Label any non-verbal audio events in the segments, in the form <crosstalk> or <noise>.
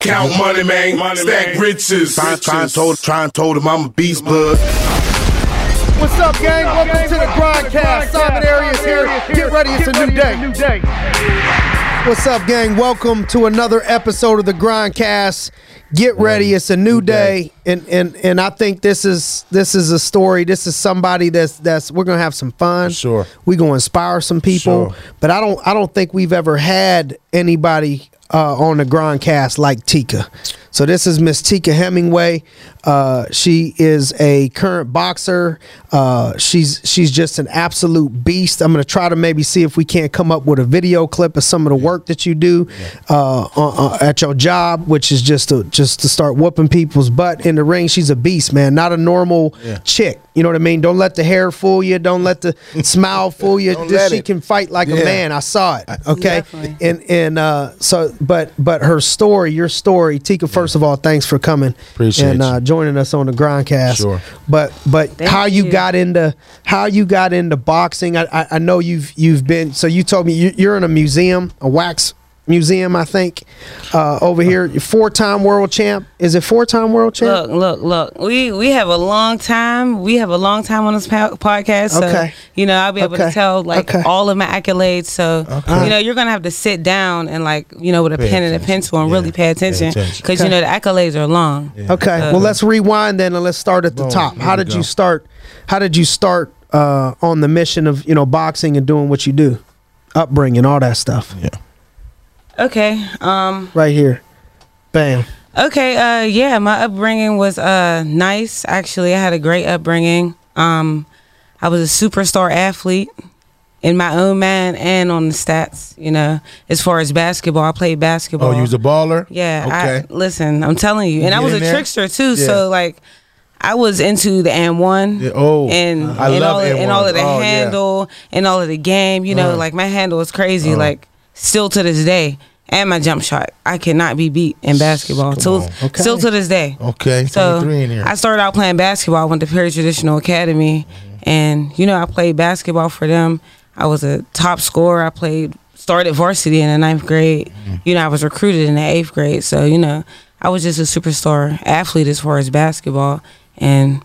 Count money, man. Money, Stack man. riches. Try, try, and told, try and told him I'm a beast, bud. What's up, gang? Welcome to the Grindcast. Simon Arias here. Get ready, it's a new day. New day. What's up, gang? Welcome to another episode of the Grindcast. Get ready, it's a new day, and and and I think this is this is a story. This is somebody that's that's we're gonna have some fun. Sure. we're gonna inspire some people. Sure. But I don't I don't think we've ever had anybody uh, on the Grindcast like Tika. So this is Miss Tika Hemingway. Uh, she is a current boxer. Uh, she's she's just an absolute beast. I'm gonna try to maybe see if we can't come up with a video clip of some of the work that you do uh, uh, uh, at your job, which is just to just to start whooping people's butt in the ring. She's a beast, man. Not a normal Yeah. chick. You know what I mean? Don't let the hair fool you. Don't let the <laughs> smile fool you. Don't Just she it. can fight like a man. I saw it. Okay, Definitely. and and uh, so but but her story, your story, Tika. First of all, thanks for coming Appreciate and uh, joining us on the Grindcast. Sure. But but Thank how you, you. got into how you got into boxing? I, I I know you've you've been. So you told me you, you're in a museum, a wax museum, I think, uh, over here. Four time world champ. Is it four time world champ? Look, look, look. We we have a long time. We have a long time on this po- podcast. So, Okay. You know, I'll be able Okay. to tell like Okay. all of my accolades. So, you know, you're gonna have to sit down and like you know with a Pay pen and a pencil and Yeah. really pay attention attention. because Okay. you know the accolades are long. Okay. well, let's rewind then and let's start at the Boom. top. How did go. you start? How did you start uh, on the mission of you know boxing and doing what you do, upbringing, all that stuff? Yeah. Okay. Um. Right here, bam. Okay, uh yeah, my upbringing was uh nice actually. I had a great upbringing. Um I was a superstar athlete in my own man and on the stats, you know. As far as basketball, I played basketball. Oh, you was a baller? Yeah, Okay. I listen, I'm telling you. And I was a there? trickster too, Yeah. so like I was into the and one Yeah, oh, and I and love all of, and all of the N1s. Oh, yeah. handle and all of the game. You know, Uh. like my handle was crazy. Uh. Like still to this day, and my jump shot, I cannot be beat in basketball. Come. Okay. still to this day. Okay, So. I started out playing basketball. I went to Perry Traditional Academy, Mm-hmm. and you know I played basketball for them. I was a top scorer. I played started varsity in the ninth grade. Mm-hmm. You know I was recruited in the eighth grade. So you know I was just a superstar athlete as far as basketball, and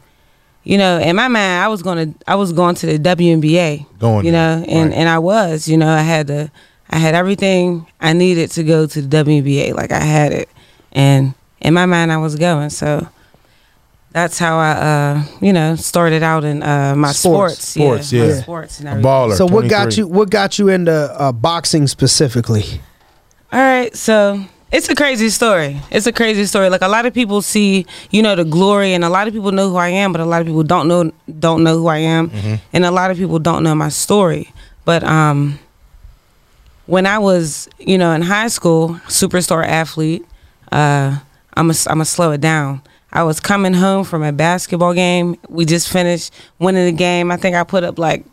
you know in my mind I was gonna I was going to the WNBA. Going you there, know, and right. and I was. You know I had the I had everything I needed to go to the WNBA. Like I had it, and in my mind I was going. So that's how I, uh, you know, started out in uh, my Sports. sports, Sports, my yeah. sports and everything. baller. So what got you? What got you into uh, boxing specifically? All right, so it's a crazy story. It's a crazy story. Like a lot of people see, you know, the glory, and a lot of people know who I am, but a lot of people don't know don't know who I am, and a lot of people don't know my story. But um, when I was, you know, in high school, superstar athlete, uh, I'm a, I'm a slow it down. I was coming home from a basketball game. We just finished winning the game. I think I put up like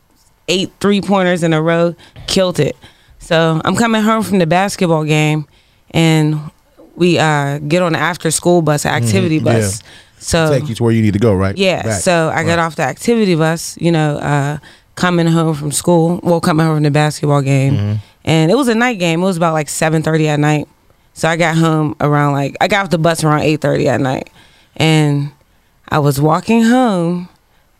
eight three pointers in a row, killed it. So I'm coming home from the basketball game, and we uh, get on the after school bus, an activity Mhm, bus. So Take you to where you need to go, right? yeah, Back. so I got off the activity bus, you know, uh, coming home from school. Well, coming home from the basketball game, Mm-hmm. And it was a night game. It was about like seven thirty at night. So I got home around like I got off the bus around eight thirty at night, and I was walking home,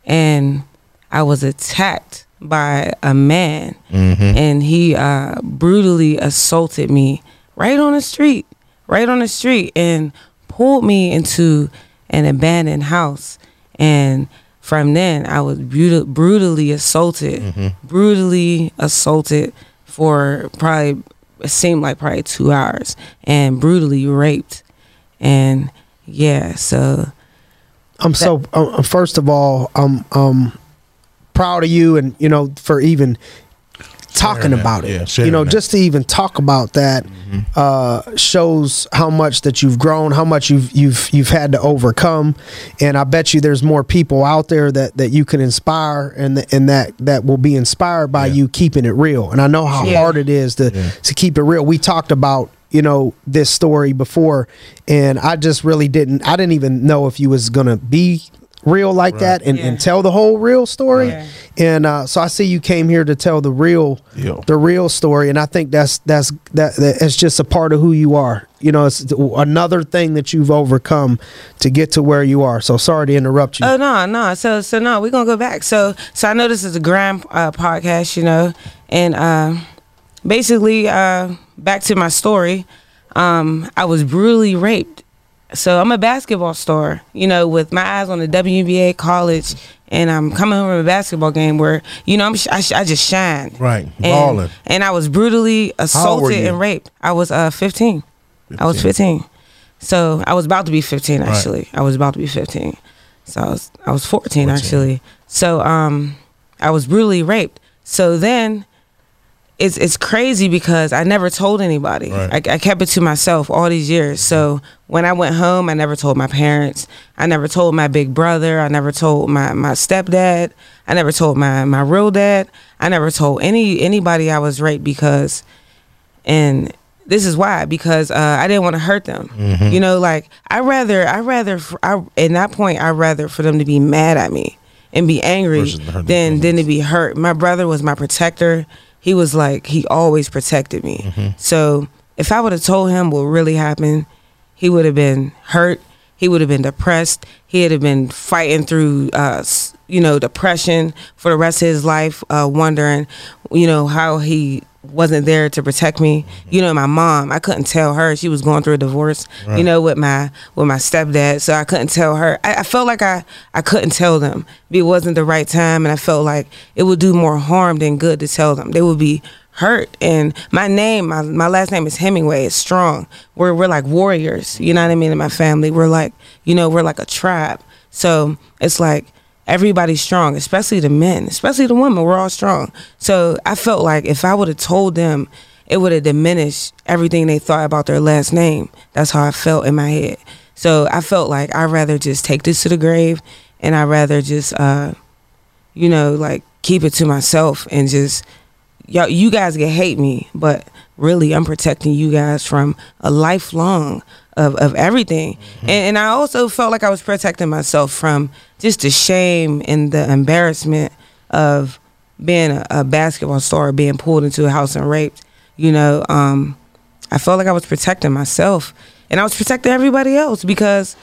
and I was attacked by a man, Mm-hmm. and he uh, brutally assaulted me right on the street, right on the street, and pulled me into an abandoned house. And from then, I was brutal, brutally assaulted, brutally assaulted for probably it seemed like probably two hours, and brutally raped. And yeah, so I'm so. Uh, first of all, I'm um proud of you, and you know for even talking about it. sharing you know, that. Mm-hmm. just to even talk about that uh, shows how much that you've grown, how much you've you've you've had to overcome, and I bet you there's more people out there that that you can inspire, and th- and that that will be inspired by Yeah. you keeping it real. And I know how Yeah. hard it is to Yeah. to keep it real. We talked about you know this story before, and I just really didn't. I didn't even know if you was gonna be real like that and, Yeah. and tell the whole real story. Right. And uh, so I see you came here to tell the real Yeah. the real story, and I think that's that's that, that it's just a part of who you are. You know, it's another thing that you've overcome to get to where you are. So sorry to interrupt you. Oh no, no. So so no, we're gonna go back. So so I know this is a grand uh, podcast, you know, and uh, basically uh, back to my story. Um, I was brutally raped. So I'm a basketball star, you know, with my eyes on the WNBA college, and I'm coming home from a basketball game where you know I'm sh- I, sh- I just shined. Right, And, balling. and I was brutally assaulted and raped. I was uh 15. 15. I was 15. So I was about to be 15 actually. I was about to be 15. So I was I was 14, 14. actually. So um I was brutally raped. So then it's it's crazy because I never told anybody. Right. I, I kept it to myself all these years. So when I went home, I never told my parents. I never told my big brother. I never told my my stepdad. I never told my my real dad. I never told any anybody I was raped because, and this is why because uh, I didn't want to hurt them. You know, like I rather I rather I in that point I rather for them to be mad at me and be angry Versus to hurt than than to be hurt. My brother was my protector. He was like he always protected me. Mm-hmm. So if I would have told him what really happened, he would have been hurt. He would have been depressed. He would have been fighting through, uh, you know, depression for the rest of his life, uh, wondering, you know, how he wasn't there to protect me. You know, my mom, I couldn't tell her she was going through a divorce. You know, with my with my stepdad, so I couldn't tell her. I, I felt like I I couldn't tell them. It wasn't the right time, and I felt like it would do more harm than good to tell them. They would be hurt and my name my, my last name is hemingway it's strong we're we're like warriors you know what i mean in my family we're like you know we're like a tribe so it's like everybody's strong especially the men especially the women we're all strong. So i felt like if i would have told them it would have diminished everything they thought about their last name. That's how i felt in my head. So i felt like i'd rather just take this to the grave and i'd rather just uh you know like keep it to myself and just y'all you guys can hate me but really i'm protecting you guys from a lifelong of, of everything. And, and i also felt like i was protecting myself from just the shame and the embarrassment of being a, a basketball star being pulled into a house and raped you know um, i felt like i was protecting myself and i was protecting everybody else because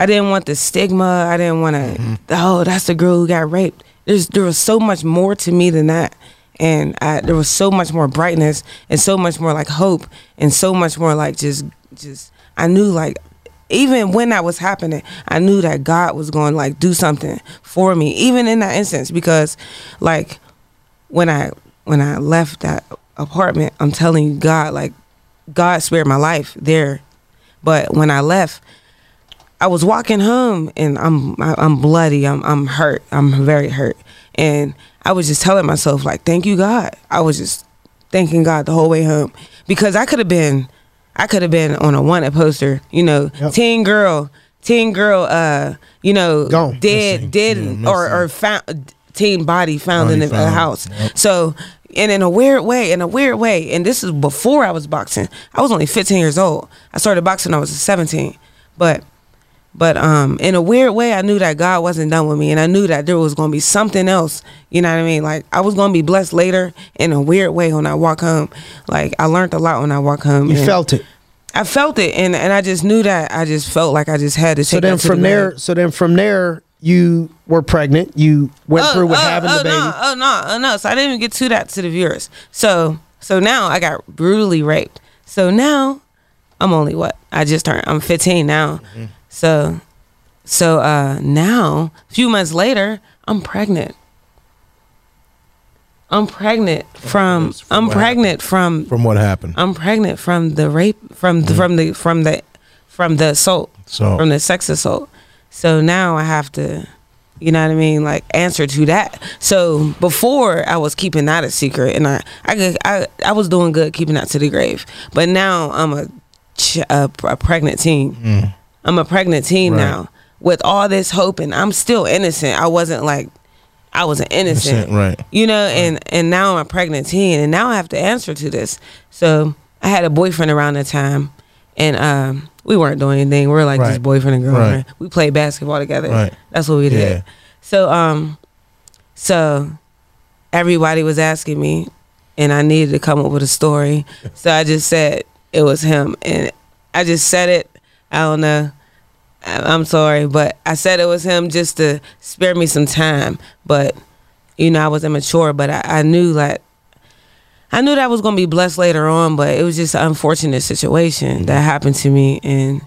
I didn't want the stigma. I didn't want to. Oh, that's the girl who got raped. There's there was so much more to me than that, and I, there was so much more brightness and so much more like hope and so much more like just just. I knew like even when that was happening, I knew that God was going to like do something for me, even in that instance, because like when I when I left that apartment, I'm telling you, God, like God spared my life there, but when I left. I was walking home and I'm I'm bloody. I'm I'm hurt. I'm very hurt. And I was just telling myself like, "Thank you, God." I was just thanking God the whole way home because I could have been I could have been on a wanted poster, you know, Yep. teen girl, teen girl uh, you know, Gone. dead Missing. dead Yeah, or or found teen body found Body in the found. house. Yep. So, and in a weird way, in a weird way, and this is before I was boxing. I was only 15 years old. I started boxing when I was 17. But but um in a weird way I knew that God wasn't done with me and I knew that there was going to be something else, you know what I mean? Like I was going to be blessed later in a weird way when I walk home. Like I learned a lot when I walk home. you felt it. I felt it and and I just knew that I just felt like I just had to So then from the there, so then from there, you were pregnant. You went Oh, through with oh, having oh, the baby. No, oh no, oh no. So I didn't even get to that to the viewers. So so now I got brutally raped. So now I'm only what? I just turned I'm 15 now. Mm-hmm. So so uh now, a few months later, I'm pregnant. I'm pregnant from, from I'm pregnant from From what happened? I'm pregnant from the rape from the, from the from the from the assault So from the sex assault. So now I have to, you know what I mean, like answer to that. So before I was keeping that a secret, and I I could- I, I was doing good keeping that to the grave. But now I'm a a, a pregnant teen. I'm a pregnant teen Right. now with all this hope, and I'm still innocent. I wasn't like I wasn't innocent, Innocent, right. You know, and and now I'm a pregnant teen, and now I have to answer to this. So I had a boyfriend around the time, and um, we weren't doing anything. We were like just Right. boyfriend and girlfriend. Right. We played basketball together. Right. That's what we did. Yeah. So um, so everybody was asking me, and I needed to come up with a story. So I just said it was him, and I just said it. I don't know. I'm sorry, but I said it was him just to spare me some time. But you know, I was immature, but I, I knew that I knew that I was gonna be blessed later on. But it was just an unfortunate situation that mm-hmm. happened to me, and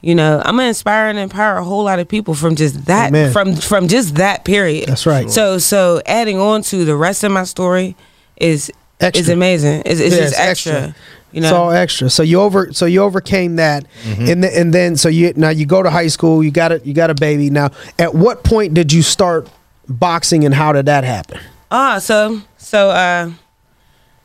you know, I'm gonna inspire and empower a whole lot of people from just that Amen. from from just that period. That's right. So so adding on to the rest of my story is is amazing. It's, it's Yeah, just it's extra. extra. You It's all extra. So you over so you overcame that, Mm-hmm. and then, and then so you now you go to high school. You got it. You got a baby. Now, at what point did you start boxing, and how did that happen? Ah, so so uh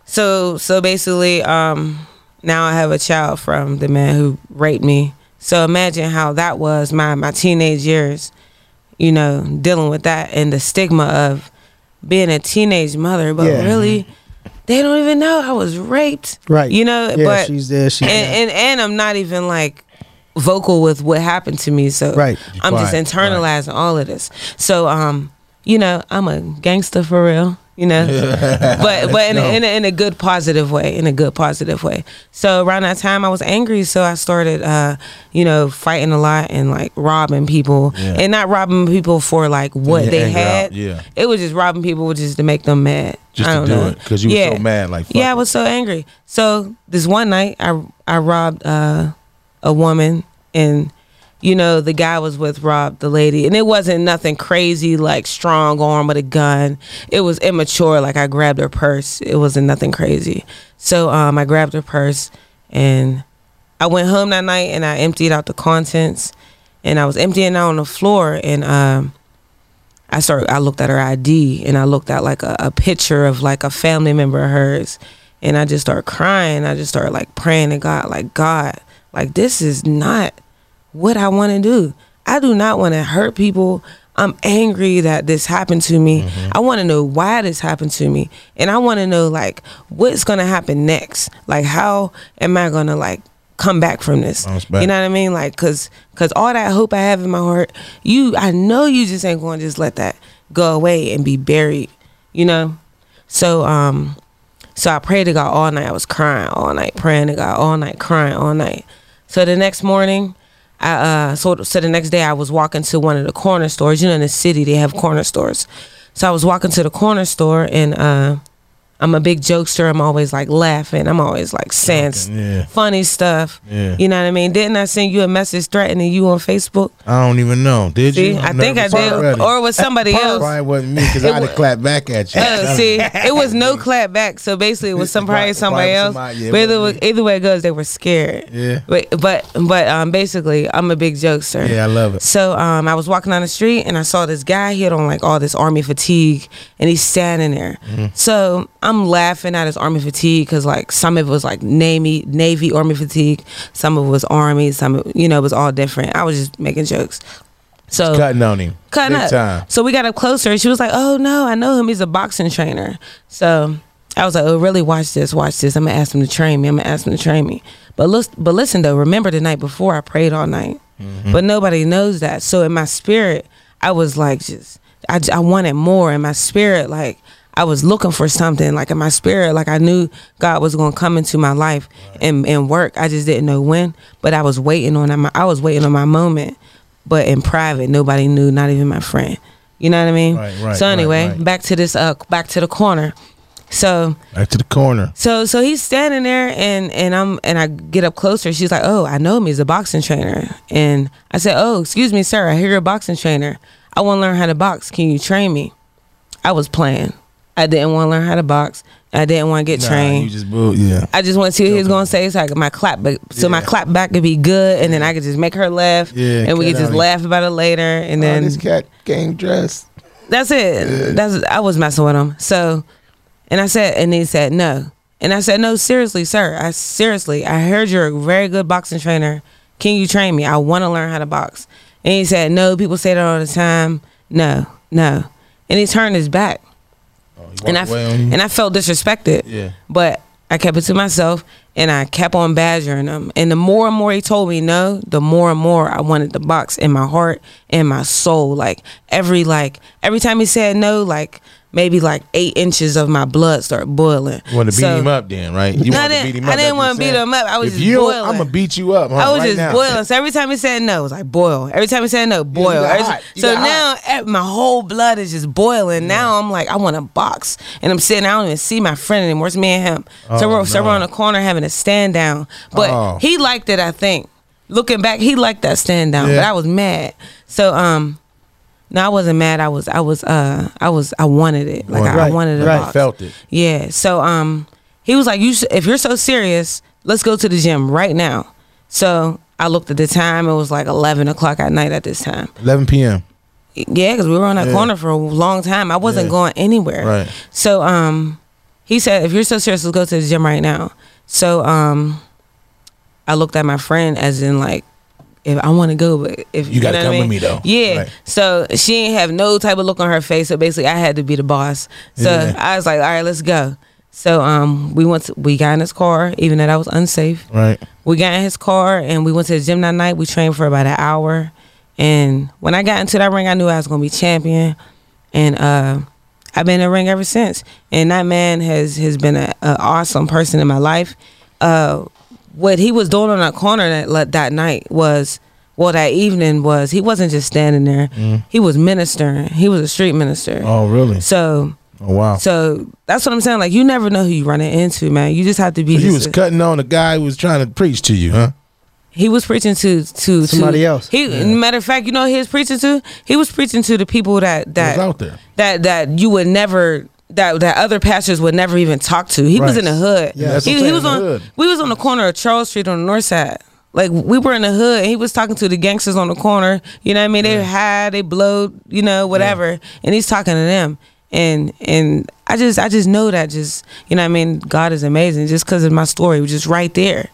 so so basically um now I have a child from the man who raped me. So imagine how that was my my teenage years, you know, dealing with that and the stigma of being a teenage mother, but Yeah. really they don't even know I was raped. Right. You know, Yeah, but she's there. She's and, there. and and I'm not even like vocal with what happened to me. So Right. I'm just internalizing all of this. So um, you know, I'm a gangster for real. You know, <laughs> but but in, a, in, a, in a good positive way, in a good positive way. So around that time, I was angry, so I started, uh, you know, fighting a lot and like robbing people, Yeah. and not robbing people for like what they anger out, had. yeah. it was just robbing people just to make them mad. Just to do know. it, 'cause you were so mad, like, fuck yeah, I was so angry. So this one night, I I robbed uh, a woman, and you know the guy was with Rob, the lady, and it wasn't nothing crazy like strong arm with a gun. It was immature. Like I grabbed her purse. It wasn't nothing crazy. So um, I grabbed her purse, and I went home that night, and I emptied out the contents, and I was emptying out on the floor, and um. I started. I looked at her ID and I looked at like a, a picture of like a family member of hers, and I just started crying. I just started like praying to God, like God, like this is not what I want to do. I do not want to hurt people. I'm angry that this happened to me. I want to know why this happened to me, and I want to know like what's gonna happen next. Like how am I gonna like come back from this? Back. You know what I mean? Like, cause, cause all that hope I have in my heart, you, I know you just ain't going to just let that go away and be buried. You know. So, um, so I prayed to God all night. I was crying all night, praying to God all night, crying all night. So the next morning, I uh, so so the next day I was walking to one of the corner stores. You know, in the city they have corner stores. So I was walking to the corner store and uh, I'm a big jokester. I'm always like laughing. I'm always like sense, yeah. funny stuff. Yeah. You know what I mean? Didn't I send you a message threatening you on Facebook? I don't even know. Did See, you? I I'm think I did, already. or was somebody else. Probably wasn't me because I'd have clapped back at you. <laughs> Oh, see, it was no clap back. So basically, it was <laughs> some probably somebody else. somebody, yeah, but either, way- either way it goes, they were scared. Yeah. But but but um, basically, I'm a big jokester. Yeah, I love it. So um, I was walking down the street and I saw this guy. He had on like all this army fatigue, and he's standing there. Mm-hmm. So I'm laughing at his army fatigue because like some of it was like Navy Navy army fatigue, some of it was army, some of, you know it was all different. I was just making jokes. So Cutting on him. cutting Big up. time. So we got up closer. She was like, "Oh no, I know him. He's a boxing trainer." So I was like, "Oh, really? Watch this. Watch this. I'm gonna ask him to train me. I'm gonna ask him to train me." But listen, but listen though. Remember the night before I prayed all night, Mm-hmm. but nobody knows that. So in my spirit, I was like, just I, I wanted more. In my spirit, like. I was looking for something like in my spirit, like I knew God was going to come into my life and, and work. I just didn't know when, but I was waiting on my, I was waiting on my moment, but in private, nobody knew, not even my friend. You know what I mean? Right, right, so anyway, right. back to this, uh, back to the corner. So, Back to the corner. so, so he's standing there, and and I'm and I get up closer. She's like, "Oh, I know him. He's a boxing trainer." And I said, "Oh, excuse me, sir. I hear you're a boxing trainer. I want to learn how to box. Can you train me?" I was playing. I didn't want to learn how to box. I didn't want to get Nah, trained. you just boo. Yeah. I just want to see what he was gonna say so I could, my clap back, so my clap back could be good, and then I could just make her laugh, Yeah, and we could just laugh about it later, and Oh, then this cat came dressed. that's it. That's I was messing with him. So, and I said, and he said no, and I said no, seriously, sir. I seriously, I heard you're a very good boxing trainer. Can you train me? I want to learn how to box. And he said, no. People say that all the time. No, no. And he turned his back he and I walked away on you? and I felt disrespected. Yeah. But I kept it to myself, and I kept on badgering him. And the more and more he told me no, the more and more I wanted the box in my heart and my soul. Like every like every time he said no, like maybe like eight inches of my blood start boiling. You want to beat So- him up then, right? You No, <laughs> I to didn't- beat him I didn't wanna beat him up. I was if just you boiling. I'm gonna beat you up. Huh, I was right just now. boiling. So every time he said no, it was like boil. Every time he said no, boil. Every- so now eh, my whole blood is just boiling. Now I'm like, I want a box, and I'm sitting. I don't even see my friend anymore. It's me and him. so Oh, we're so we're on the corner having a stand down. But Oh. he liked it. I think. Looking back, he liked that stand down. Yeah. But I was mad. So um. No, I wasn't mad. I was, I was, uh, I was, I wanted it. Like I, I wanted it. right. box. Felt it. Yeah. So um, he was like, "You, should, if you're so serious, let's go to the gym right now." So I looked at the time. It was like 11 o'clock at night at this time. 11 p.m. Yeah, because we were on that Yeah. corner for a long time. I wasn't Yeah. going anywhere. Right. So um, he said, "If you're so serious, let's go to the gym right now." So um, I looked at my friend as in like. If I want to go, but if You gotta know come I with me, though. Yeah. Right. So she ain't have no type of look on her face. So basically, I had to be the boss. So Yeah. I was like, "All right, let's go." So um, we went. To, we got in his car, even though that was unsafe. Right. We got in his car and we went to the gym that night. We trained for about an hour, and when I got into that ring, I knew I was gonna be champion. And uh, I've been in the ring ever since. And that man has has been a, a awesome person in my life. Uh, what he was doing on that corner that that night was. Well, that evening was he wasn't just standing there; mm. he was ministering. He was a street minister. Oh, really? So, Oh, wow. so that's what I'm saying. Like, you never know who you running into, man. You just have to be. you just was a- cutting on the guy who was trying to preach to you, huh? He was preaching to to Somebody to, else. He matter of fact, you know, who he was preaching to. He was preaching to the people that that was out there. that that you would never. That, that other pastors would never even talk to. He was in the hood. Yeah, he, he was on. We was on the corner of Charles Street on the north side. Like we were in the hood. And he was talking to the gangsters on the corner. You know what I mean? They high, they blowed, you know, whatever. And he's talking to them. And and I just I just know that just you know what I mean. God is amazing. Just because of my story, was just right there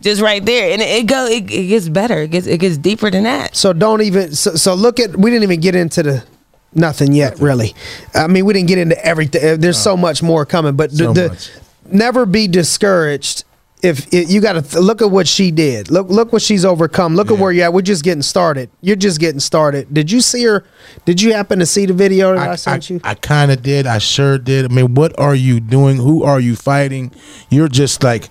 just right there, and it, it go it, it gets better. It gets it gets deeper than that. So don't even. So, so look at. We didn't even get into the nothing yet, really. I mean, we didn't get into everything. Uh, There's so much more coming, but So the, much. never be discouraged. If it, you got to th- look at what she did, look look what she's overcome. Look at Yeah. where you at. We're just getting started. You're just getting started. Did you see her? Did you happen to see the video that I, sent you? I kind of did. I sure did. I mean, what are you doing? Who are you fighting? You're just like.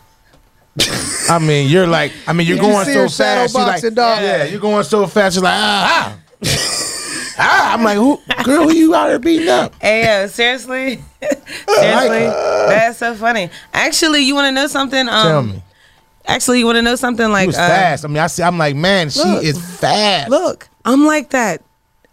<laughs> I mean, you're like. I mean, you're Did going see so fast. You're like, dog? yeah, you're going so fast. You're like, ah. ah. <laughs> I'm like, who, girl, who you out here beating up? <laughs> Hey, yo, seriously, <laughs> seriously, that's so funny. Actually, you want to know something? Um, Tell me. Actually, you want to know something? Like, was uh, fast. I mean, I see. I'm like, man, she Look. is fast. Look, I'm like that.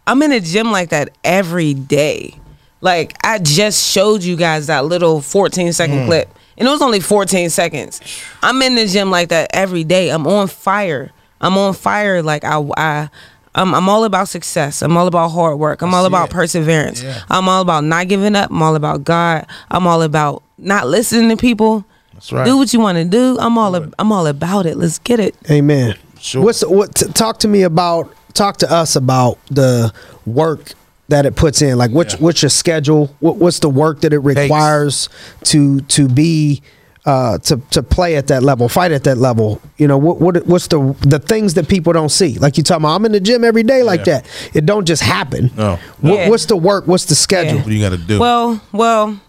I'm in a gym like that every day. Like I just showed you guys that little 14 second Mm. clip, and it was only 14 seconds. I'm in the gym like that every day. I'm on fire. I'm on fire. Like I, I, I'm, I'm all about success. I'm all about hard work. I'm all about it. perseverance. Yeah. I'm all about not giving up. I'm all about God. I'm all about not listening to people. That's right. Do what you want to do. I'm all. ab- I'm all about it. Let's get it. Amen. Sure. What's what? T- talk to me about. Talk to us about the work that it puts in. Like, what's Yeah. what's your schedule? What, what's the work that it requires to to be uh, to to play at that level, fight at that level? You know, what what what's the the things that people don't see? Like you talking about, I'm in the gym every day like Yeah. that. It don't just happen. No. What, Yeah. What's the work? What's the schedule? Yeah. What do you got to do? Well, well,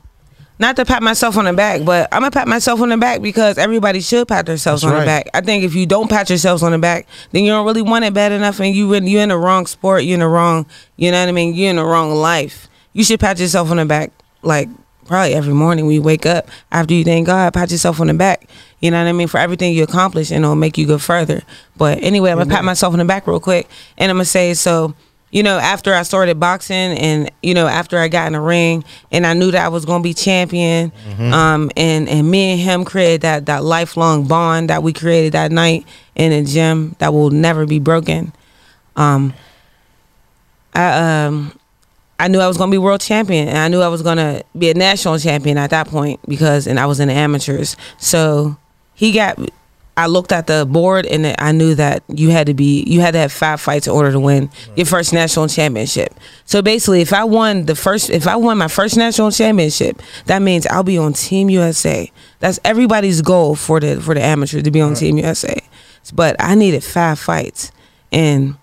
not to pat myself on the back, but I'm gonna pat myself on the back because everybody should pat themselves That's on right. the back. I think if you don't pat yourselves on the back, then you don't really want it bad enough, and you in, you're in the wrong sport. You're in the wrong. You know what I mean? You're in the wrong life. You should pat yourself on the back like probably every morning when you wake up after you thank God. Pat yourself on the back. You know what I mean for everything you accomplish, and it'll make you go further. But anyway, I'm gonna pat myself on the back real quick, and I'm gonna say so you know, after I started boxing and, you know, after I got in the ring and I knew that I was gonna be champion, um, and, and me and him created that that lifelong bond that we created that night in the gym that will never be broken. Um I um I knew I was gonna be world champion and I knew I was gonna be a national champion at that point because and I was in the amateurs. So he got I looked at the board and I knew that you had to be you had to have five fights in order to win your first national championship. So basically, if I won the first, if I won my first national championship, that means I'll be on Team USA. That's everybody's goal for the for the amateur to be on Team USA. But I needed five fights, and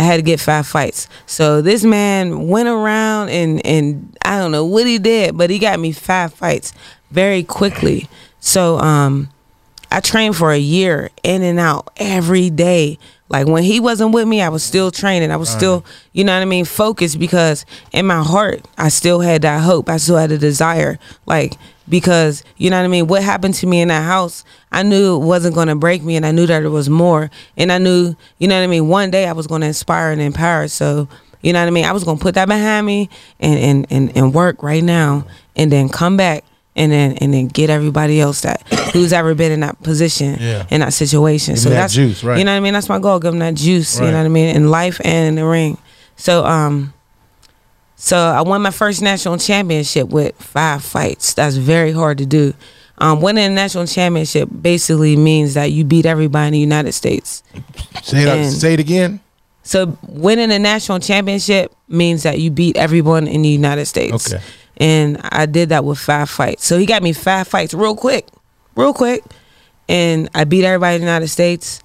I had to get five fights. So this man went around and and I don't know what he did, but he got me five fights very quickly. So um I trained for a year in and out every day. Like when he wasn't with me, I was still training. I was still, you know what I mean, focused because in my heart, I still had that hope. I still had a desire. Like because you know what I mean. What happened to me in that house, I knew it wasn't going to break me, and I knew that it was more. And I knew, you know what I mean. One day I was going to inspire and empower. So you know what I mean. I was going to put that behind me and and and, and work right now, and then come back and then and then get everybody else that who's ever been in that position Yeah. in that situation. Give so that that's juice, right. You know what I mean? That's my goal. Give them that juice. You know what I mean? In life and in the ring. So um, so I won my first national championship with five fights. That's very hard to do. Um, winning a national championship basically means that you beat everybody in the United States. Say it, say it again. So winning a national championship means that you beat everyone in the United States. Okay. And I did that with five fights. So he got me five fights real quick, real quick, and I beat everybody in the United States.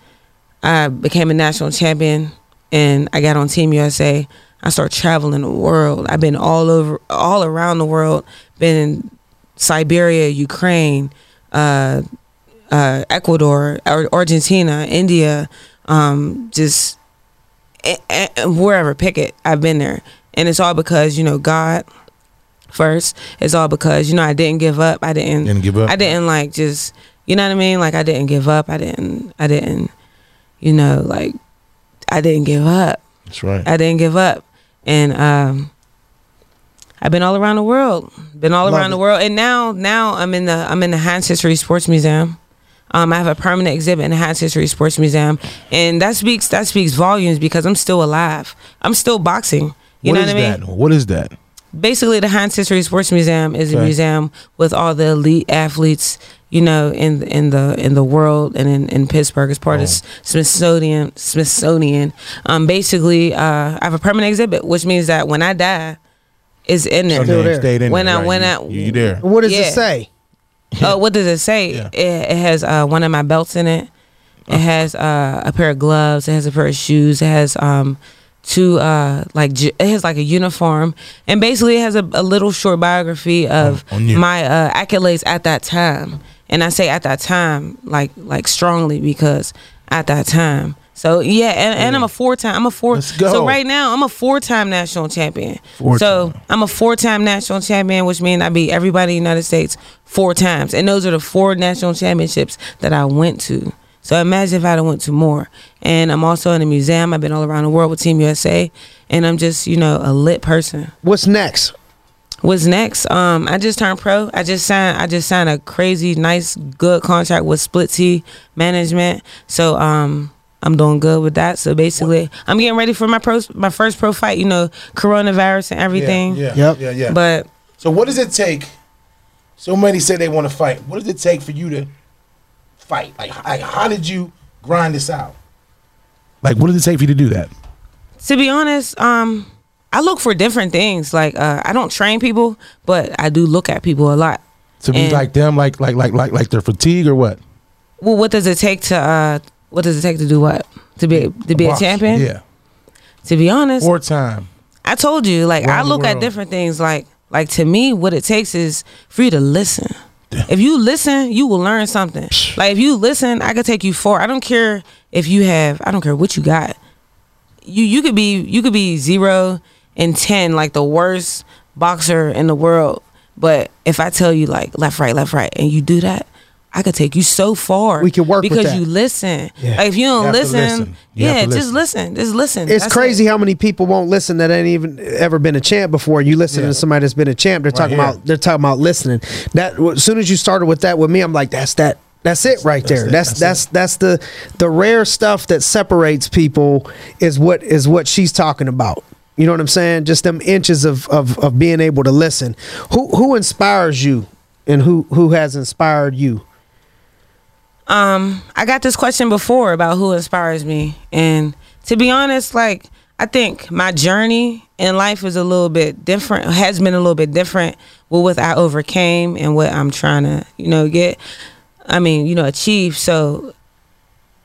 I became a national champion, and I got on Team USA. I started traveling the world. I've been all over, all around the world. Been in Siberia, Ukraine, uh, uh, Ecuador, Ar- Argentina, India, um, just wherever, pick it. I've been there, and it's all because you know God. First, it's all because you know I didn't give up. I didn't. Didn't give up. I didn't like just you know what I mean. Like I didn't give up. I didn't. I didn't. You know, like I didn't give up. That's right. I didn't give up, and um, I've been all around the world. Been all Love around the world, and now now I'm in the I'm in the Heinz History Sports Museum. Um, I have a permanent exhibit in the Heinz History Sports Museum, and that speaks that speaks volumes because I'm still alive. I'm still boxing. You What know is what I mean? that? What is that? Basically the Heinz History Sports Museum is a museum with all the elite athletes, you know, in in the in the world and in, in Pittsburgh as part of Smithsonian Smithsonian. Um basically uh I have a permanent exhibit, which means that when I die, it's in there. Still there. stayed in When there, I- right. when you, I- you, you there? What does Yeah. it say? Oh, what does it say? Yeah. It, it has uh, one of my belts in it. It has uh, a pair of gloves. It has a pair of shoes. It has um, two uh, like it has like a uniform, and basically it has a, a little short biography of On- on my uh, accolades at that time. And I say at that time like like strongly because at that time. So yeah, and, and I'm a four time. I'm a 4 Let's go. So right now I'm a four time national champion. Four so time. I'm a four time national champion, which means I beat everybody in the United States four times. And those are the four national championships that I went to. So imagine if I'd have went to more. And I'm also in a museum. I've been all around the world with Team USA. And I'm just, you know, a lit person. What's next? What's next? Um, I just turned pro. I just signed. I just signed a crazy, nice, good contract with Split T Management. So um, I'm doing good with that. So basically, I'm getting ready for my pro, my first pro fight. You know, coronavirus and everything. Yeah, Yep. yeah, yeah. But so what does it take? So many say they want to fight. What does it take for you to fight? Like, like how did you grind this out? Like, what does it take for you to do that? to be honest, um, I look for different things. Like uh, I don't train people, but I do look at people a lot. To be And- like them, like like like like like their fatigue or what? Well, what does it take to uh, what does it take to do what to be to be a Box. champion? Yeah. To be honest, Four time. I told you, like I Around the look at different things. Like, like to me, what it takes is for you to listen. If you listen, you will learn something. <sighs> Like if you listen, I could take you far. I don't care if you have. I don't care what you got. You you could be you could be zero and ten, like the worst boxer in the world. But if I tell you like left right left right, and you do that. I could take you so far. We can work with because that. you listen. Yeah. Like if you don't have to listen, listen. You yeah, to just listen. listen. Just listen. It's That's crazy it. how many people won't listen that ain't even ever been a champ before. You listen Yeah. to somebody that's been a champ, they're talking here. about they're talking about listening. That as soon as you started with that with me, I'm like, that's that. That's it right there. it. That's That's that's that's, the the rare stuff that separates people is what is what she's talking about. You know what I'm saying? Just them inches of of, of being able to listen. Who who inspires you, and who who has inspired you? Um, I got this question before about who inspires me, and to be honest, like I think my journey in life is a little bit different. Has been a little bit different with what I overcame and what I'm trying to, you know, get. I mean, you know, achieve. So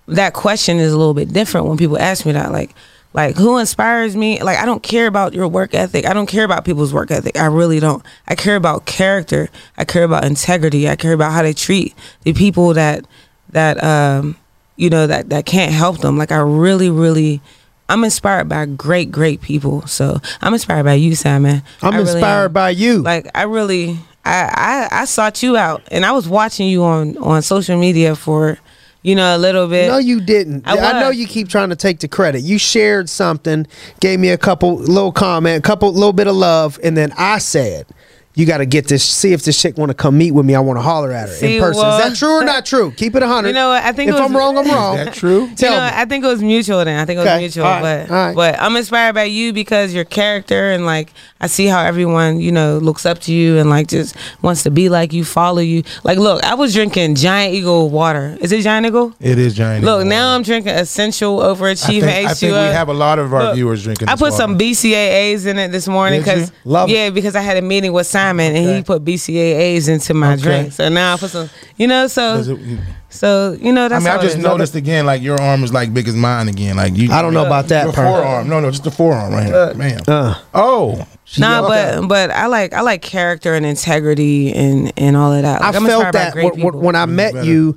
that question is a little bit different when people ask me that. Like, like who inspires me? Like, I don't care about your work ethic. I don't care about people's work ethic. I really don't. I care about character. I care about integrity. I care about how they treat the people that that um you know that that can't help them. Like, I really, really. I'm inspired by great, great people. So I'm inspired by you, Simon. I'm really inspired am. by you. Like I really, I, I I sought you out, and I was watching you on on social media for, you know, a little bit. No, you didn't. I I, know you keep trying to take the credit. You shared something, gave me a couple little comment, a couple little bit of love, and then I said, "You got to get this. See if this chick want to come meet with me. I want to holler at her See, in person. well- Is that true or <laughs> not true? Keep it hundred. You know what? I think if it was- I'm wrong, I'm wrong. Is that true? you Tell know, me. I think it was mutual then. I think it was Okay. mutual, All right. but All right. but I'm inspired by you because your character and like I see how everyone you know looks up to you and like just wants to be like you, follow you. Like, look, I was drinking Giant Eagle water. Is it Giant Eagle? It is giant. Look, Eagle now water. I'm drinking Essential I Overachieving think, I think we have a lot of our Look, viewers drinking. I put water. some BCAAs in it this morning because Love yeah, because I had a meeting with Simon and Okay. he put BCAAs into my Okay. drink. So now I put some, you know, so it- so you know I mean, I just it is. noticed again, like your arm is like big as mine again. Like you, I don't know about that Your part. forearm, no, no, just the forearm right here, man. Uh, oh, she Nah, got- but but I like I like character and integrity and and all of that. Like, I I'm felt that when, when- people. when I met better. you,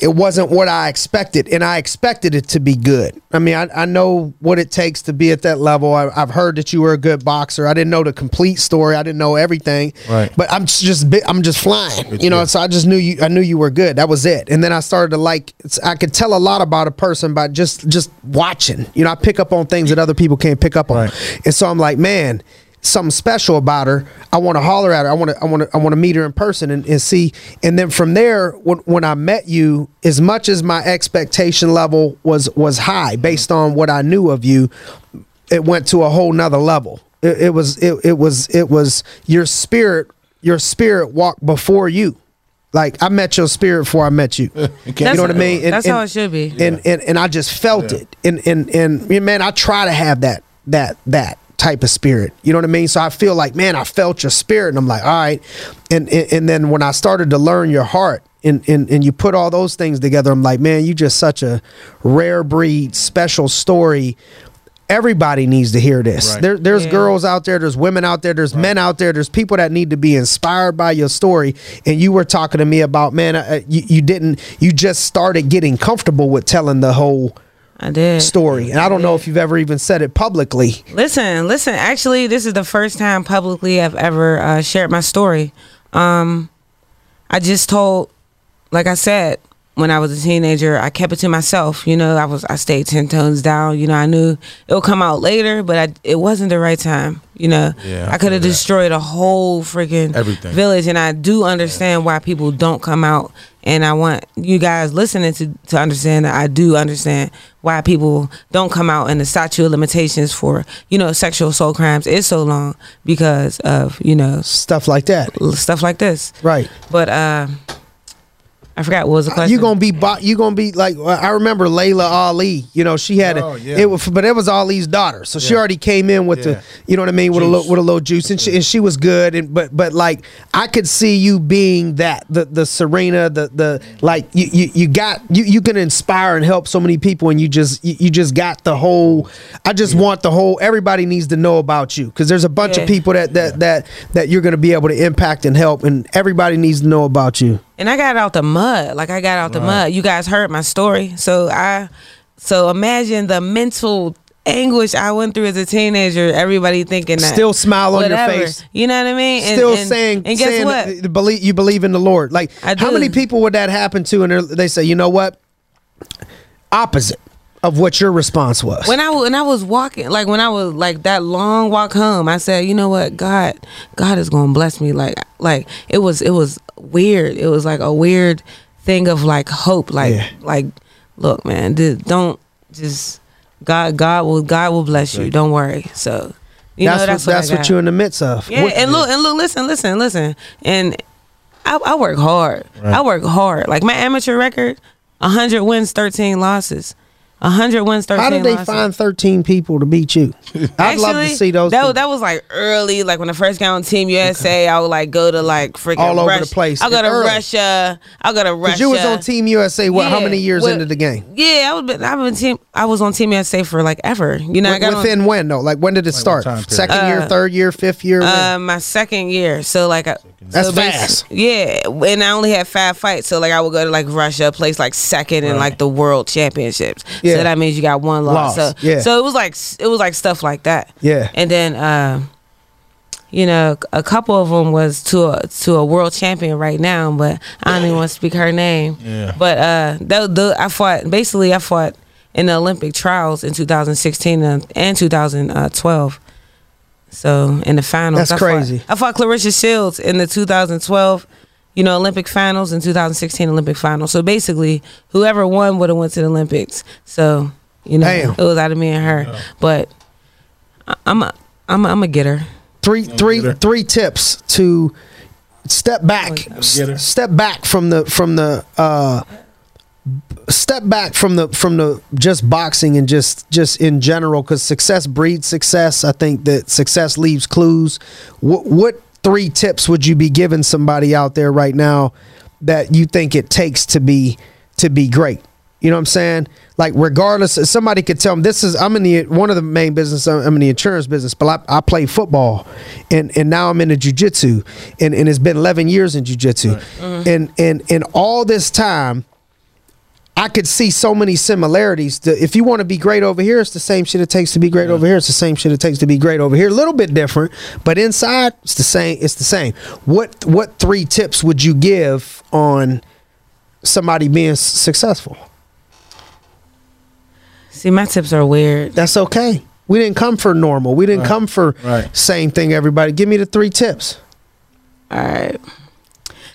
it wasn't what I expected, and I expected it to be good. I mean, I, I know what it takes to be at that level. I, I've heard that you were a good boxer. I didn't know the complete story. I didn't know everything. Right. But I'm just I'm just flying. It's you know, good. so I just knew you. I knew you were good. That was it. And then I started to like. I could tell a lot about a person by just just watching. You know, I pick up on things that other people can't pick up on. Right. And so I'm like, man, something special about her. I want to holler at her. I want to I want to I want to meet her in person and, and see. And then from there, when when I met you, as much as my expectation level was was high based on what I knew of you, it went to a whole nother level. It, it was it, it was it was your spirit your spirit walked before you. Like I met your spirit before I met you. <laughs> you That's- know what I mean? And- that's and- how it should be. and and, and I just felt Yeah. it. And and and man, I try to have that that that type of spirit. You know what I mean? So I feel like, man, I felt your spirit, and I'm like, all right. And and, and then when I started to learn your heart. And, and, and you put all those things together. I'm like, man, you just such a rare breed, special story. Everybody needs to hear this. Right. There, there's Yeah. girls out there, there's women out there, there's men out there, there's people that need to be inspired by your story. And you were talking to me about, man, uh, you, you didn't, you just started getting comfortable with telling the whole I did. story. And I don't know if you've ever even said it publicly. Listen, listen. Actually, this is the first time publicly I've ever uh, shared my story. Um, I just told, like I said, when I was a teenager, I kept it to myself. You know, I was I stayed ten tones down. You know, I knew it would come out later, but I, it wasn't the right time. You know, Yeah, I I could have destroyed a whole freaking Everything. village, and I do understand why people don't come out. And I want you guys listening to to understand that I do understand why people don't come out, and the statute of limitations for you know sexual assault crimes is so long because of you know Stuff like that. stuff like this. Right. But uh, I forgot what was the uh, question. You gonna be bo- you gonna be like uh, I remember Laila Ali. You know she had Oh, a, yeah. it was but it was Ali's daughter, so she already came in with Yeah. the you know what I mean with a little with a little juice and she, and she was good and but but like I could see you being that the the Serena the the like you you, you got you you can inspire and help so many people and you just you, you just got the whole I just want the whole everybody needs to know about you because there's a bunch of people that that that that you're gonna be able to impact and help and everybody needs to know about you. And I got out the mud. Like I got out the mud. You guys heard my story, so I, so imagine the mental anguish I went through as a teenager. Everybody thinking that Still smile on your face. You know what I mean? And- still and- saying And guess saying what? believe you believe in the Lord. Like how many people would that happen to and they say, "You know what? Opposite of what your response was." when I when I was walking, like when I was like that long walk home, I said, you know what, God, God is gonna bless me. Like like it was it was weird. It was like a weird thing of like hope. Like Yeah. like look, man, don't just God God will God will bless you. Don't worry. So you that's know that's what, that's what you're in the midst of. Yeah, What- and look, and look, listen, listen, listen, and I, I work hard. I work hard. Like my amateur record, hundred wins, thirteen losses. Hundred wins, thirteen. How did they losses. find 13 people to beat you? I'd love to see those. That, people. that was like early, like when I first got on Team USA. I would like go to like freaking All over Russia. the place. I go to Early. Russia. I go to Russia. Because you was on Team USA. What? How many years Well, into the game? Yeah, I was. been- I've been team. I was on Team USA for like ever. You know, I got on- Within when though? Like when did it start? Second year, third year, fifth year. Uh, my second year. So like, I, That's so basi- fast. Yeah, and I only had five fights. So like, I would go to like Russia, place like second in like the world championships. Yeah. So that means you got one loss. Loss, So yeah. So it was like it was like stuff like that. Yeah. And then, uh, you know, a couple of them was to a to a world champion right now, but I don't even want to speak her name. Yeah. But uh, the, the I fought basically I fought in the Olympic trials in 2016 and, and 2012. So in the finals, That's I fought- crazy. I fought Claressa Shields in the 2012, you know, Olympic finals and 2016 Olympic finals. So basically, whoever won would have went to the Olympics. So you know, Damn. it was out of me and her. But I- I'm a, I'm a, I'm a getter. three, three, get her. three tips to step back. Get her. Step back from the from the uh, step back from the from the just boxing and just just in general because success breeds success. I think that success leaves clues. What what three tips would you be giving somebody out there right now that you think it takes to be to be great? You know what I'm saying? Like regardless, somebody could tell them this is I'm in the one of the main business. Uh, I'm in the insurance business, but I, I play football, and and now I'm into jujitsu, and and it's been 11 years in jujitsu, mm-hmm. and and and all this time. I could see so many similarities. The, if you want to be great over here, it's the same shit it takes to be great over here. It's the same shit it takes to be great over here. A little bit different, but inside it's the same. It's the same. What what three tips would you give on somebody being s- successful? See, my tips are weird. That's okay. We didn't come for normal. We didn't come for Right. same thing. Everybody, give me the three tips. All right.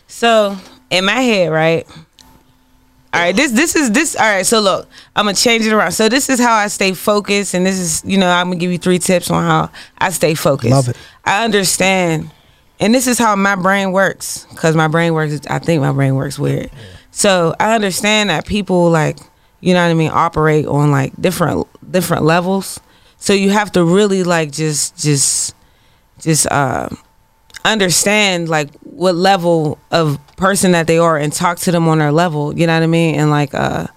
So in my head, right? All right. This this is this. All right. So look, I'm gonna change it around. So this is how I stay focused, and this is you know I'm gonna give you three tips on how I stay focused. Love it. I understand, and this is how my brain works because my brain works. I think my brain works weird. So I understand that people like you know what I mean operate on like different different levels. So you have to really like just just just uh understand like what level of person that they are and talk to them on their level you know what i mean and like uh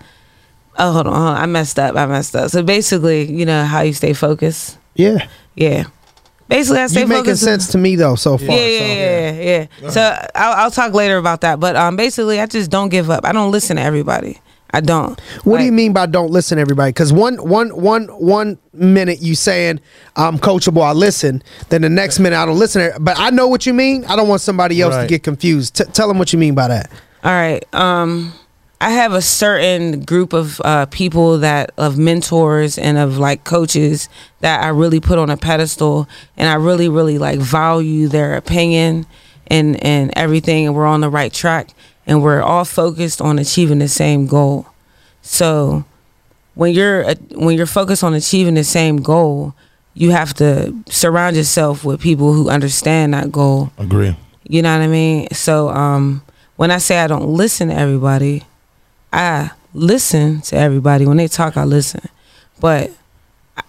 oh hold on, hold on i messed up i messed up so basically you know how you stay focused Yeah, yeah basically i stay you making focused sense to me though so far. yeah, so. yeah, yeah, yeah, yeah. So I'll, I'll talk later about that. But um, basically, I just don't give up. I don't listen to everybody. I don't. What do you mean by don't listen everybody? Because one, one, one, one minute you saying I'm coachable, I listen. Then the next minute I don't listen. But I know what you mean. I don't want somebody else to get confused. T- tell them what you mean by that. All right. Um, I have a certain group of uh, people that of mentors and of like coaches that I really put on a pedestal, and I really, really like value their opinion and and everything, and we're on the right track, and we're all focused on achieving the same goal. So when you're uh, when you're focused on achieving the same goal, you have to surround yourself with people who understand that goal. Agree. You know what I mean? So um, when I say I don't listen to everybody, I listen to everybody. When they talk, I listen, but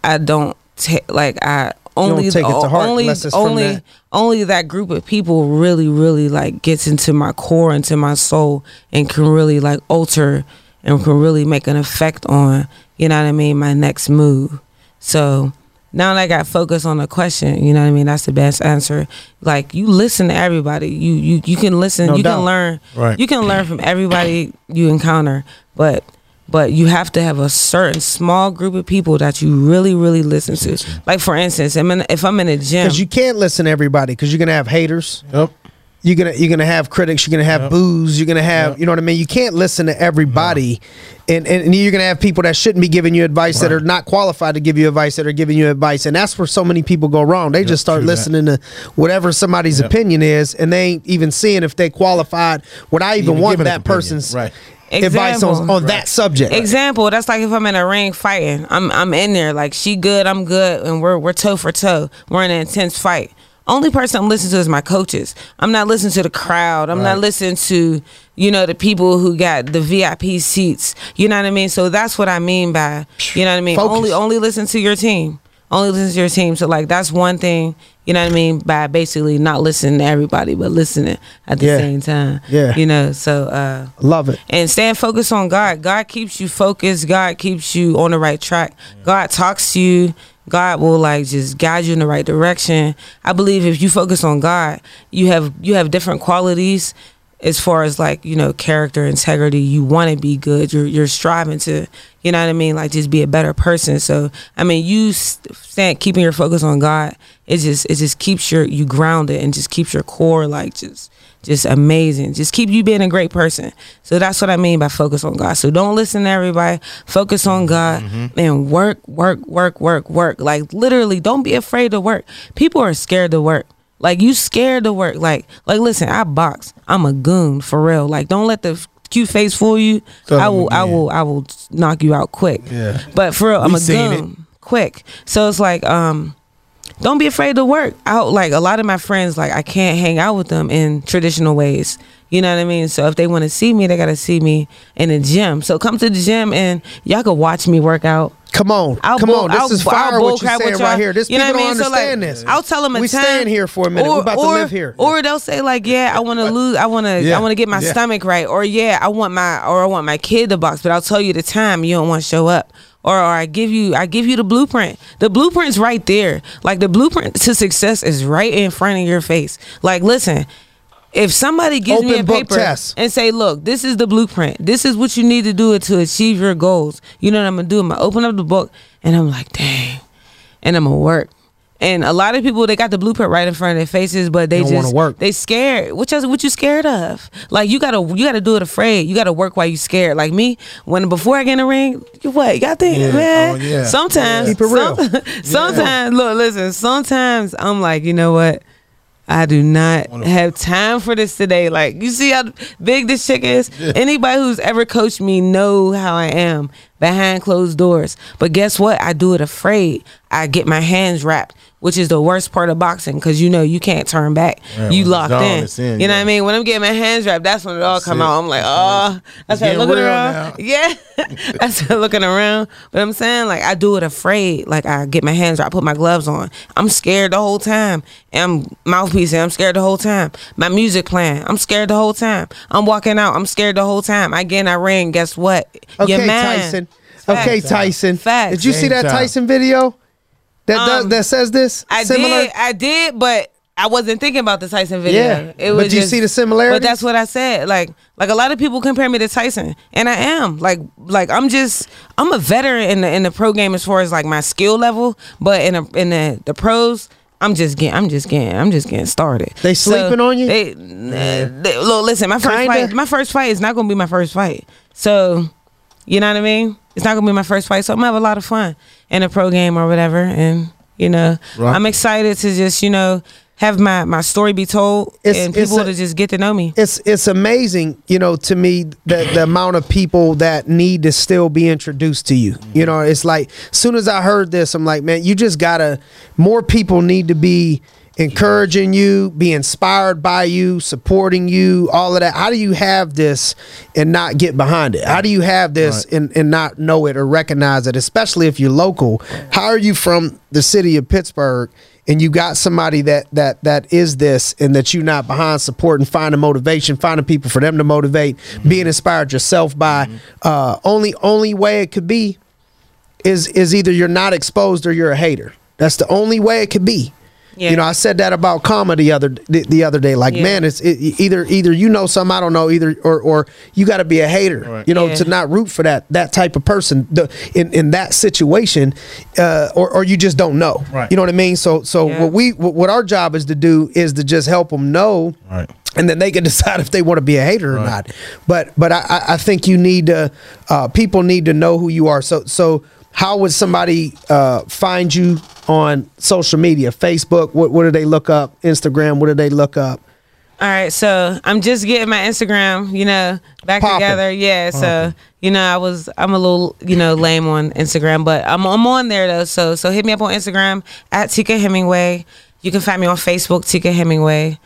I don't take like I only take it to heart only unless it's from only that. only that group of people really really like gets into my core into my soul and can really like alter and can really make an effect on you know what I mean my next move. So now that I got focused on the question, you know what I mean. That's the best answer. Like you listen to everybody. You you you can listen. No you doubt. can learn. Right. You can learn from everybody you encounter, but but you have to have a certain small group of people that you really really listen to. Like for instance, I mean, if I'm in a gym, Because you can't listen to everybody. Because you're gonna have haters. Yep. You're gonna you're gonna have critics. You're gonna have Yep. boos. You're gonna have Yep. you know what I mean. You can't listen to everybody, and, and and you're gonna have people that shouldn't be giving you advice that are not qualified to give you advice that are giving you advice, and that's where so many people go wrong. They just start true that. listening to whatever somebody's Yep. opinion is, and they ain't even seeing if they qualified. Would I even, Even want that person's Right. Advice on, Example. on that subject? Example, that's like if I'm in a ring fighting. I'm I'm in there like she good, I'm good, and we're we're toe for toe. We're in an intense fight. only person I'm listening to is my coaches. I'm not listening to the crowd. I'm not listening to you know the people who got the VIP seats. You know what I mean? So that's what I mean by you know what I mean. Focus. Only only listen to your team. Only listen to your team. So like that's one thing. You know what I mean by basically not listening to everybody, but listening at the Yeah. same time. Yeah. You know. So. uh Love it. and staying focused on God. God keeps you focused. God keeps you on the right track. God talks to you. God will like just guide you in the right direction. I believe if you focus on God, you have you have different qualities as far as like you know character integrity you want to be good. You're you're striving to you know what i mean? Like just be a better person. So i mean you st- stand keeping your focus on god it just it just keeps your you grounded and just keeps your core like just just amazing. Just keep you being a great person. So that's what i mean by focus on god. So don't listen to everybody. Focus on god mm-hmm. and work work work work work. Like literally don't be afraid to work. People are scared to work like you scared to work. Like like listen, I box. I'm a goon for real. Like don't let the cute face fool you. Tell I will I will I will knock you out quick. Yeah. But for real, I'm We a goon. Quick. So it's like um don't be afraid to work out like a lot of my friends like i can't hang out with them in traditional ways you know what i mean so if they want to see me they gotta see me in the gym so come to the gym and y'all can watch me work out Come on, I'll come bull- on. This I'll- is fire. What you're saying right here. This You know people what I don't mean? So, like, understand this. I'll tell them a We time. staying here for a minute. We're about to live here. Or they'll say like, "Yeah, I want to <laughs> lose. I want to. Yeah. I want to get my Yeah. stomach right." Or yeah, I want my or I want my kid to box, but I'll tell you the time you don't want to show up. Or, or I give you I give you the blueprint. The blueprint's right there. Like the blueprint to success is right in front of your face. Like listen, if somebody gives me a paper test. and say, "Look, this is the blueprint. This is what you need to do to achieve your goals." You know what I'm gonna do? I'm gonna open up the book and I'm like, "Dang," and I'm gonna work. And a lot of people they got the blueprint right in front of their faces, but they, They just work. they scared. What you what you scared of? Like you gotta you gotta do it afraid. You gotta work while you scared. Like me, when before I get in the ring, you what? Y'all think, Yeah. man? Oh, yeah. Sometimes Keep it real. some- <laughs> sometimes look, listen. Sometimes I'm like, you know what? I do not have time for this today. Like you see how big this chick is. Anybody who's ever coached me know how I am behind closed doors. But guess what? I do it afraid. I get my hands wrapped, which is the worst part of boxing because you know you can't turn back. Right, you locked gone, in. in, You know what. I mean? When I'm getting my hands wrapped, that's when it all come it. out. I'm like, oh, I It's start looking around. now. <laughs> Yeah, <laughs> I start looking around. But I'm saying like I do it afraid. Like I get my hands wrapped, I put my gloves on. I'm scared the whole time. And I'm mouthpiece. I'm scared the whole time. My music playing. I'm scared the whole time. I'm walking out. I'm scared the whole time. Again, I get in that ring. Guess what? Okay, Your man. Tyson. Okay, Tyson. Facts. Did you see that time. Tyson video? That does, Um, that says this. I Similar? did, I did, but I wasn't thinking about the Tyson video. Yeah, it but was you just- see the similarity. But that's what I said. Like, like a lot of people compare me to Tyson, and I am. Like, like I'm just, I'm a veteran in the in the pro game as far as like my skill level, but in a, in the the pros. I'm just getting, I'm just getting, I'm just getting started. They sleeping on you? They, uh, they- look, listen, my first Kinda. fight, my first fight is not gonna be my first fight. So, you know what I mean? It's not gonna be my first fight, so I'm gonna have a lot of fun in a pro game or whatever. And you know, Right. I'm excited to just you know have my my story be told It's- and people a- to just get to know me. it's it's amazing, you know, to me the the amount of people that need to still be introduced to you. You know, it's like soon as I heard this, I'm like, man, you just gotta more people need to be encouraging you, be inspired by you, supporting you, all of that. How do you have this and not get behind it? How do you have this Right. and, and not know it or recognize it, especially if you're local? How are you from the city of Pittsburgh and you got somebody that that that is this and that you're not behind supporting, finding motivation, finding people for them to motivate, being inspired yourself by uh only only way it could be is is either you're not exposed or you're a hater. That's the only way it could be. Yeah. You know, I said that about Kama the other the, the other day. Like, Yeah. man, it's it, either either you know something I don't know, either or or you got to be a hater. Right. You know, Yeah. to not root for that that type of person the, in in that situation, uh, or or you just don't know. Right. You know what I mean? So so Yeah. what we what what our job is to do is to just help them know Right. and then they can <laughs> decide if they want to be a hater or not. But but I, I- I think you need to uh, people need to know who you are. So so how would somebody uh, find you on social media? Facebook. What what do they look up? Instagram. What do they look up? All right, so I'm just getting my Instagram, you know, back Poppin'. together. Yeah, so you know, I was I'm a little, you know, lame on Instagram, but I'm I'm on there though. So so hit me up on Instagram at Tika Hemingway. You can find me on Facebook, Tika Hemingway.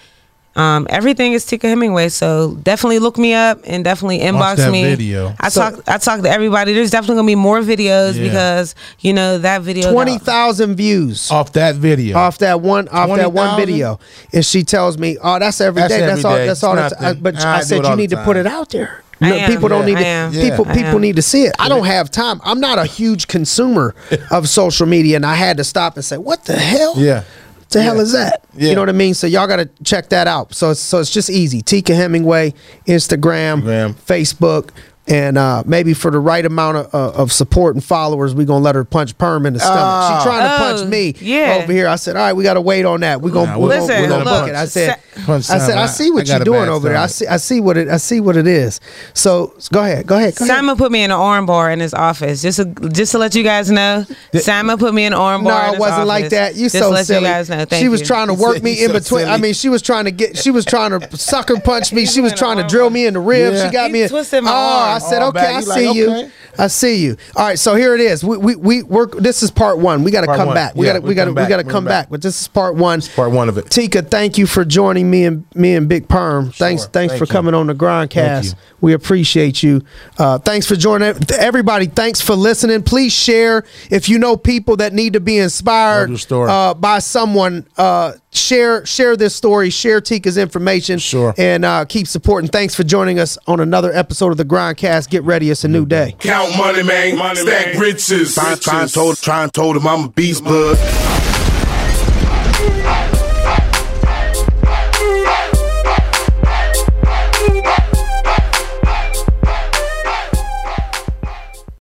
Um, everything is Tika Hemingway, so definitely look me up and definitely inbox that me. video. I So- talk, I talk to everybody. There's definitely gonna be more videos Yeah. because you know that video. Twenty thousand views Off that video. off that one off that one 20,000? video, and she tells me, "Oh, that's every That's day. every That's all. day. That's all. That's, I, but I I said you need to put it out there. No, am. people don't Yeah, need I am. People I people need to see it. I don't have time. I'm not a huge consumer <laughs> of social media, and I had to stop and say, "What the hell? Yeah. The hell is that? Yeah. You know what I mean? So y'all got to check that out. So it's, so it's just easy. Tika Hemingway, Instagram, Instagram. Facebook. And uh, maybe for the right amount of, uh, of support and followers, we're gonna let her punch Perm in the stomach. Oh. She trying to Oh, punch me yeah. over here. I said, all right, we got to wait on that. We gonna, Nah, we we're- gonna, Listen, we gonna look, book it. I said, Punch I said, time. I see what I you're doing bad over there. I see, I see what it, I see what it is. So go ahead, go ahead, go ahead. Simon put me in an arm bar in his office. Just to, just to let you guys know, Simon put me in an arm bar. in No, it wasn't like that. You just so to let silly. you guys know. Thank she was you. trying <laughs> to work said me you in so between. I mean, she was trying to get. She was trying <laughs> to sucker punch me. She was trying to drill me in the ribs. She got me. In, twisted my oh, arm. Said, okay, back. I You see like, you. okay. I see you. All right, so here it is. We we we work. This is part one. We got to come one. back. We Yeah, got to we got to come we back. got to come back. But this is part one. Part one of it. Tika, thank you for joining me and me and Big Perm. Thanks, thanks Thank for you. coming on the Grindcast. We appreciate you. Uh, thanks for joining everybody. Thanks for listening. Please share if you know people that need to be inspired Love your story. uh, by someone. Uh, share share this story. Share Tika's information. Sure. And uh, keep supporting. Thanks for joining us on another episode of the Grindcast. Get ready. It's a new day. Count money, man. Money, Stack man. riches. Trying, trying, told, trying, told him I'm a beast, bud.